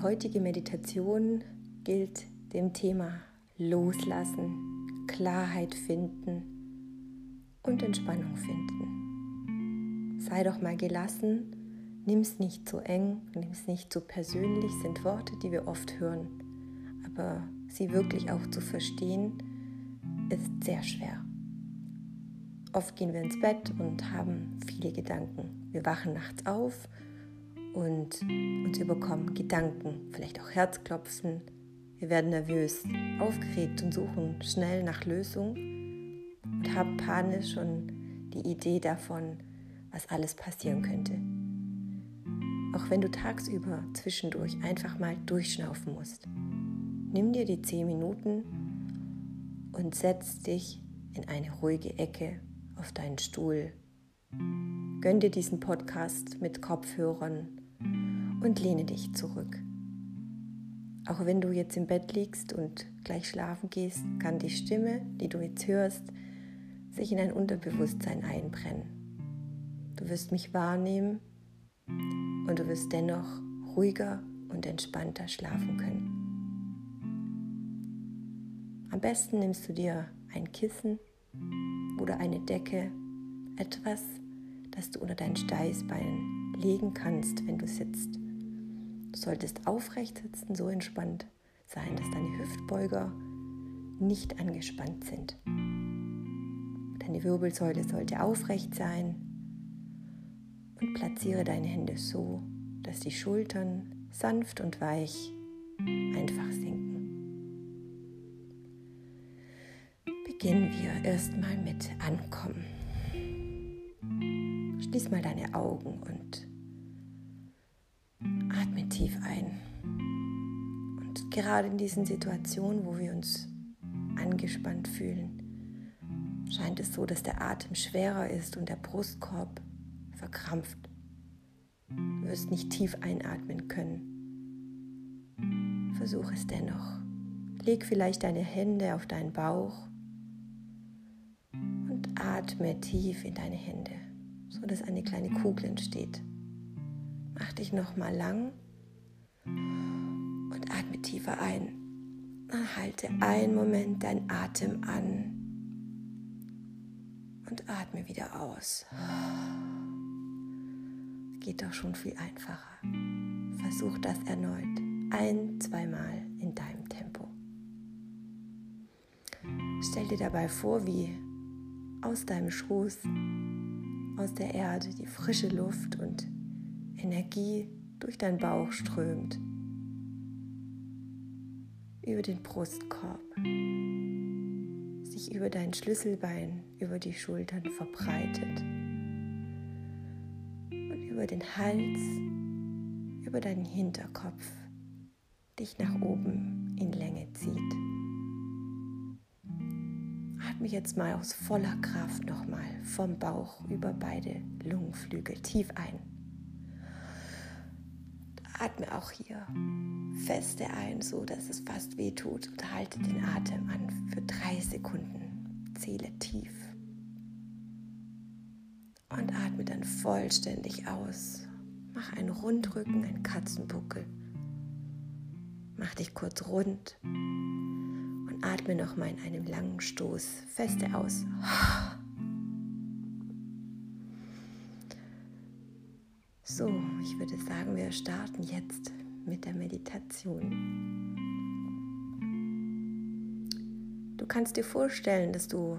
Die heutige Meditation gilt dem Thema Loslassen, Klarheit finden und Entspannung finden. Sei doch mal gelassen, nimm es nicht zu eng, nimm es nicht zu persönlich, sind Worte, die wir oft hören. Aber sie wirklich auch zu verstehen, ist sehr schwer. Oft gehen wir ins Bett und haben viele Gedanken. Wir wachen nachts auf und uns überkommen Gedanken, vielleicht auch Herzklopfen. Wir werden nervös, aufgeregt und suchen schnell nach Lösungen und haben panisch schon die Idee davon, was alles passieren könnte. Auch wenn du tagsüber zwischendurch einfach mal durchschnaufen musst. Nimm dir die 10 Minuten und setz dich in eine ruhige Ecke auf deinen Stuhl. Gönn dir diesen Podcast mit Kopfhörern und lehne dich zurück. Auch wenn du jetzt im Bett liegst und gleich schlafen gehst, kann die Stimme, die du jetzt hörst, sich in dein Unterbewusstsein einbrennen. Du wirst mich wahrnehmen und du wirst dennoch ruhiger und entspannter schlafen können. Am besten nimmst du dir ein Kissen oder eine Decke, etwas, das du unter dein Steißbein legen kannst, wenn du sitzt. Du solltest aufrecht sitzen, so entspannt sein, dass deine Hüftbeuger nicht angespannt sind. Deine Wirbelsäule sollte aufrecht sein und platziere deine Hände so, dass die Schultern sanft und weich einfach sinken. beginnen wir erstmal mit Ankommen. Schließ mal deine Augen und atme tief ein. Und gerade in diesen Situationen, wo wir uns angespannt fühlen, scheint es so, dass der Atem schwerer ist und der Brustkorb verkrampft. Du wirst nicht tief einatmen können. Versuch es dennoch. Leg vielleicht deine Hände auf deinen Bauch atme tief in deine Hände, so dass eine kleine Kugel entsteht. Mach dich noch mal lang und atme tiefer ein. Halte einen Moment deinen Atem an und atme wieder aus. Geht doch schon viel einfacher. Versuch das erneut ein, zweimal in deinem Tempo. Stell dir dabei vor, wie aus deinem Schoß, aus der Erde die frische Luft und Energie durch deinen Bauch strömt, über den Brustkorb, sich über dein Schlüsselbein, über die Schultern verbreitet und über den Hals, über deinen Hinterkopf dich nach oben in Länge zieht. Atme jetzt mal aus voller Kraft nochmal vom Bauch über beide Lungenflügel tief ein. Atme auch hier feste ein, so dass es fast weh tut und halte den Atem an für drei Sekunden. Zähle tief. Und atme dann vollständig aus. Mach einen Rundrücken, einen Katzenbuckel. Mach dich kurz rund atme nochmal in einem langen Stoß feste aus. So, würde sagen, wir starten jetzt mit der Meditation. Du kannst dir vorstellen, dass du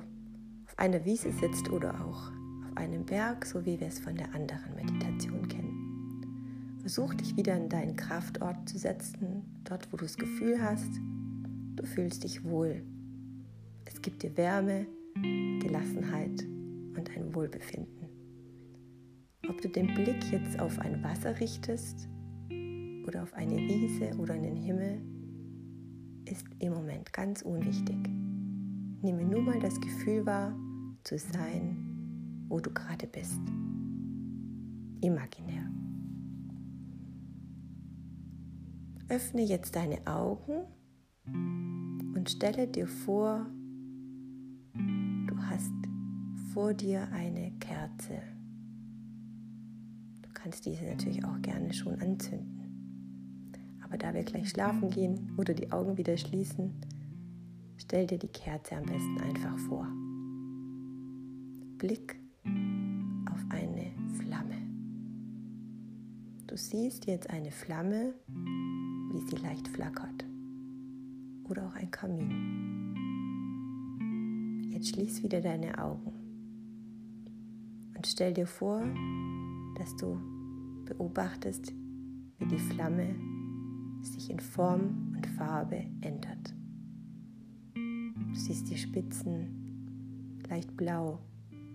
auf einer Wiese sitzt oder auch auf einem Berg, so wie wir es von der anderen Meditation kennen. Versuch dich wieder in deinen Kraftort zu setzen, dort wo du das Gefühl hast, Du fühlst dich wohl. Es gibt dir Wärme, Gelassenheit und ein Wohlbefinden. Ob du den Blick jetzt auf ein Wasser richtest oder auf eine Wiese oder in den Himmel, ist im Moment ganz unwichtig. Nehme nur mal das Gefühl wahr, zu sein, wo du gerade bist. Imaginär. Öffne jetzt deine Augen und stelle dir vor, du hast vor dir eine Kerze. Kannst diese natürlich auch gerne schon anzünden. Aber da wir gleich schlafen gehen oder die Augen wieder schließen, stell dir die Kerze am besten einfach vor. Blick auf eine Flamme. Du siehst jetzt eine Flamme, wie sie leicht flackert. Oder auch ein Kamin. Jetzt schließ wieder deine Augen und stell dir vor, dass du beobachtest, wie die Flamme sich in Form und Farbe ändert. Du siehst die Spitzen leicht blau,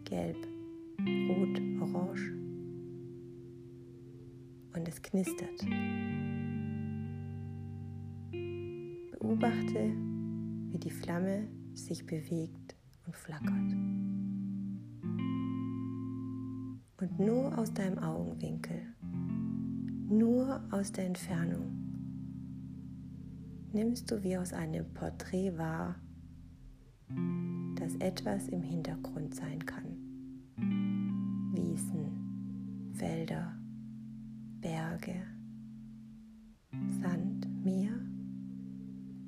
gelb, rot, orange und es knistert. Beobachte, wie die Flamme sich bewegt und flackert. Und nur aus deinem Augenwinkel, nur aus der Entfernung, nimmst du wie aus einem Porträt wahr, dass etwas im Hintergrund sein kann. Wiesen, Felder, Berge, Sand, Meer.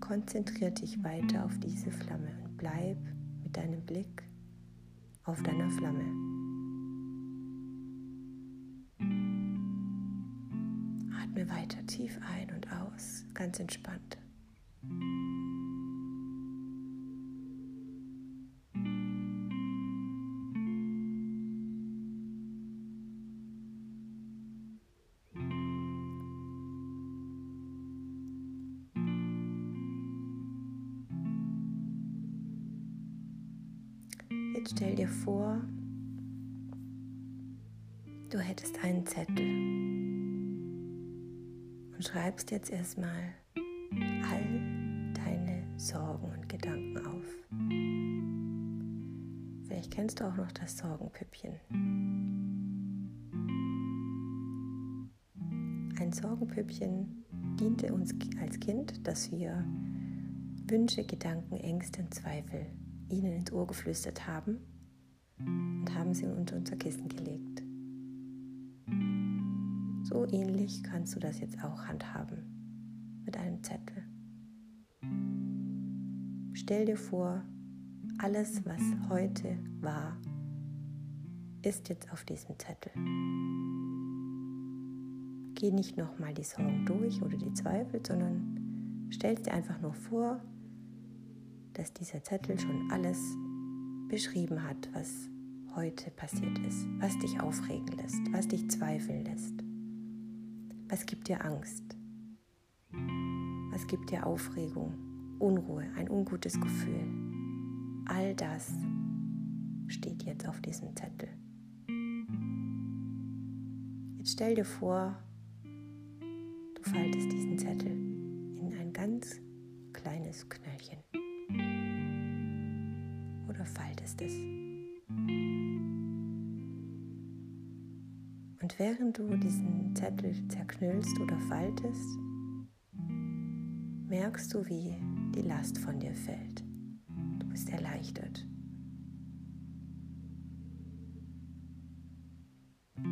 Konzentrier dich weiter auf diese Flamme und bleib mit deinem Blick auf deiner Flamme. Weiter tief ein und aus, ganz entspannt. Jetzt stell dir vor, du hättest einen Zettel und schreibst jetzt erstmal all deine Sorgen und Gedanken auf. Vielleicht kennst du auch noch das Sorgenpüppchen. Ein Sorgenpüppchen diente uns als Kind, dass wir Wünsche, Gedanken, Ängste und Zweifel ihnen ins Ohr geflüstert haben und haben sie unter unser Kissen gelegt. So ähnlich kannst du das jetzt auch handhaben mit einem Zettel. Stell dir vor, alles, was heute war, ist jetzt auf diesem Zettel. Geh nicht nochmal die Sorgen durch oder die Zweifel, sondern stell dir einfach nur vor, dass dieser Zettel schon alles beschrieben hat, was heute passiert ist, was dich aufregen lässt, was dich zweifeln lässt. Was gibt dir Angst? Was gibt dir Aufregung, Unruhe, ein ungutes Gefühl? All das steht jetzt auf diesem Zettel. Jetzt stell dir vor, du faltest diesen Zettel in ein ganz kleines Knöllchen oder faltest es. Und während du diesen Zettel zerknüllst oder faltest, merkst du, wie die Last von dir fällt. Du bist erleichtert.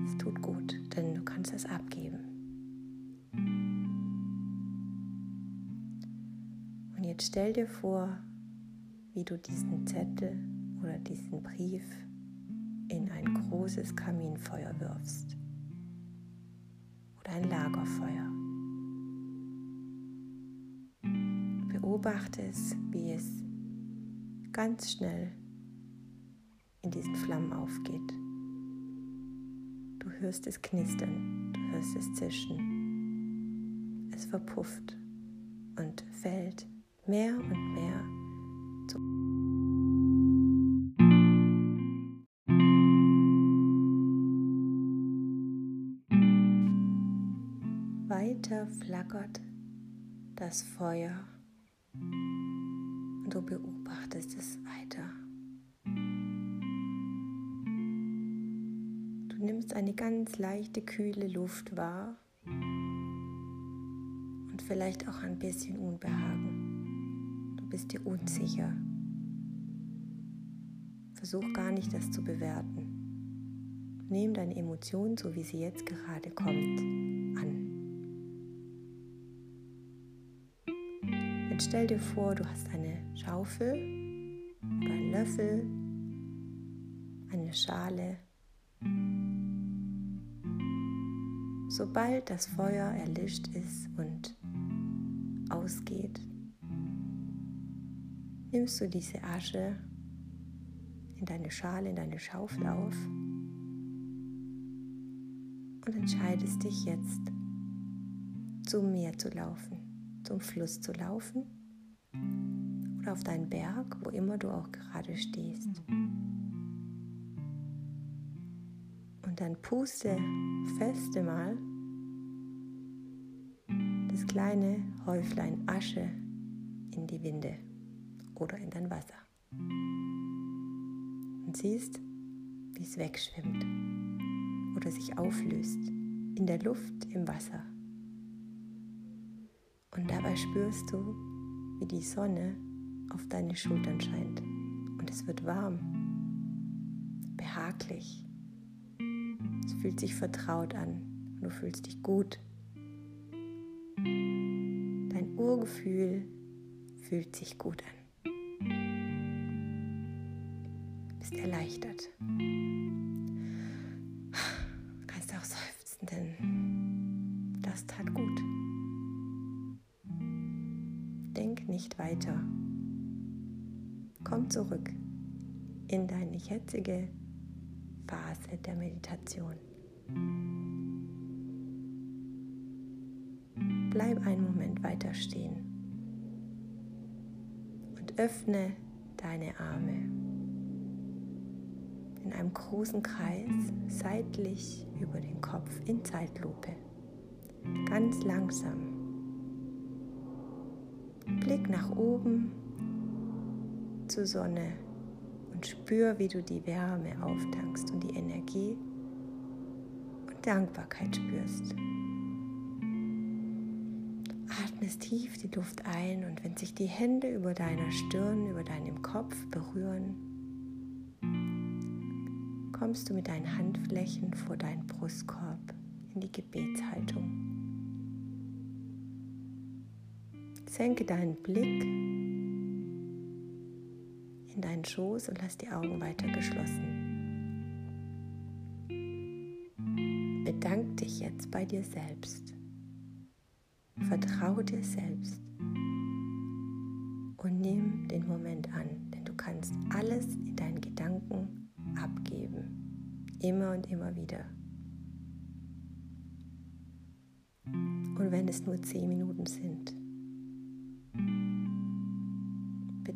Es tut gut, denn du kannst es abgeben. Und jetzt stell dir vor, wie du diesen Zettel oder diesen Brief in ein großes Kaminfeuer wirfst oder ein Lagerfeuer. Beobachte es, wie es ganz schnell in diesen Flammen aufgeht. Du hörst es knistern, du hörst es zischen. Es verpufft und fällt mehr und mehr Weiter flackert das Feuer und du beobachtest es weiter. Du nimmst eine ganz leichte, kühle Luft wahr und vielleicht auch ein bisschen Unbehagen. Du bist dir unsicher. Versuch gar nicht, das zu bewerten. Nimm deine Emotion, so wie sie jetzt gerade kommt, stell dir vor, du hast eine Schaufel oder einen Löffel, eine Schale. Sobald das Feuer erlischt ist und ausgeht, nimmst du diese Asche in deine Schale, in deine Schaufel auf und entscheidest dich jetzt zum Meer zu laufen, zum Fluss zu laufen oder auf deinen Berg, wo immer du auch gerade stehst. Und dann puste feste mal das kleine Häuflein Asche in die Winde oder in dein Wasser. Und siehst, wie es wegschwimmt oder sich auflöst in der Luft, im Wasser. Und dabei spürst du, wie die Sonne auf deine Schultern scheint. Und es wird warm, behaglich. Es fühlt sich vertraut an. Du fühlst dich gut. Dein Urgefühl fühlt sich gut an. Bist erleichtert. Du kannst auch seufzen, denn das tat gut. Denk nicht weiter. Komm zurück in deine jetzige Phase der Meditation. Bleib einen Moment weiter stehen und öffne deine Arme in einem großen Kreis seitlich über den Kopf in Zeitlupe. Ganz langsam Blick nach oben zur Sonne und spür, wie du die Wärme auftankst und die Energie und Dankbarkeit spürst. Atmest tief die Luft ein und wenn sich die Hände über deiner Stirn, über deinem Kopf berühren, kommst du mit deinen Handflächen vor deinen Brustkorb in die Gebetshaltung. Senke deinen Blick in deinen Schoß und lass die Augen weiter geschlossen. Bedank dich jetzt bei dir selbst. Vertraue dir selbst und nimm den Moment an, denn du kannst alles in deinen Gedanken abgeben, immer und immer wieder. Und wenn es nur zehn Minuten sind,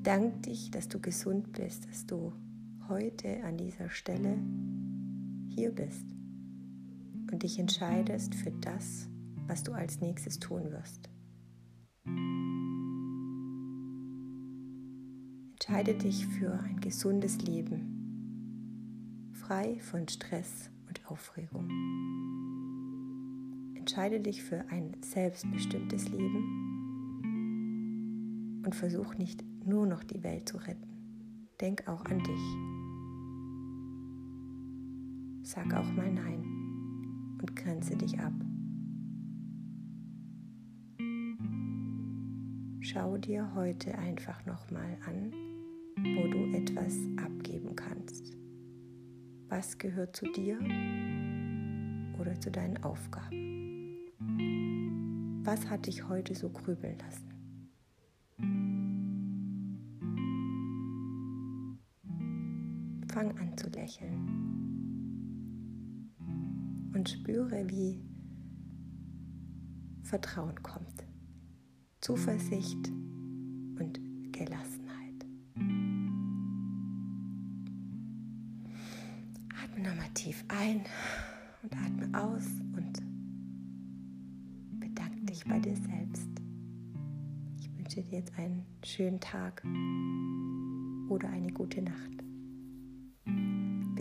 Bedank dich, dass du gesund bist, dass du heute an dieser Stelle hier bist und dich entscheidest für das, was du als nächstes tun wirst. Entscheide dich für ein gesundes Leben, frei von Stress und Aufregung. Entscheide dich für ein selbstbestimmtes Leben und versuch nicht nur noch die Welt zu retten. Denk auch an dich. Sag auch mal Nein und grenze dich ab. Schau dir heute einfach nochmal an, wo du etwas abgeben kannst. Was gehört zu dir oder zu deinen Aufgaben? Was hat dich heute so grübeln lassen? Fang an zu lächeln und spüre, wie Vertrauen kommt, Zuversicht und Gelassenheit. Atme nochmal tief ein und atme aus und bedanke dich bei dir selbst. Ich wünsche dir jetzt einen schönen Tag oder eine gute Nacht.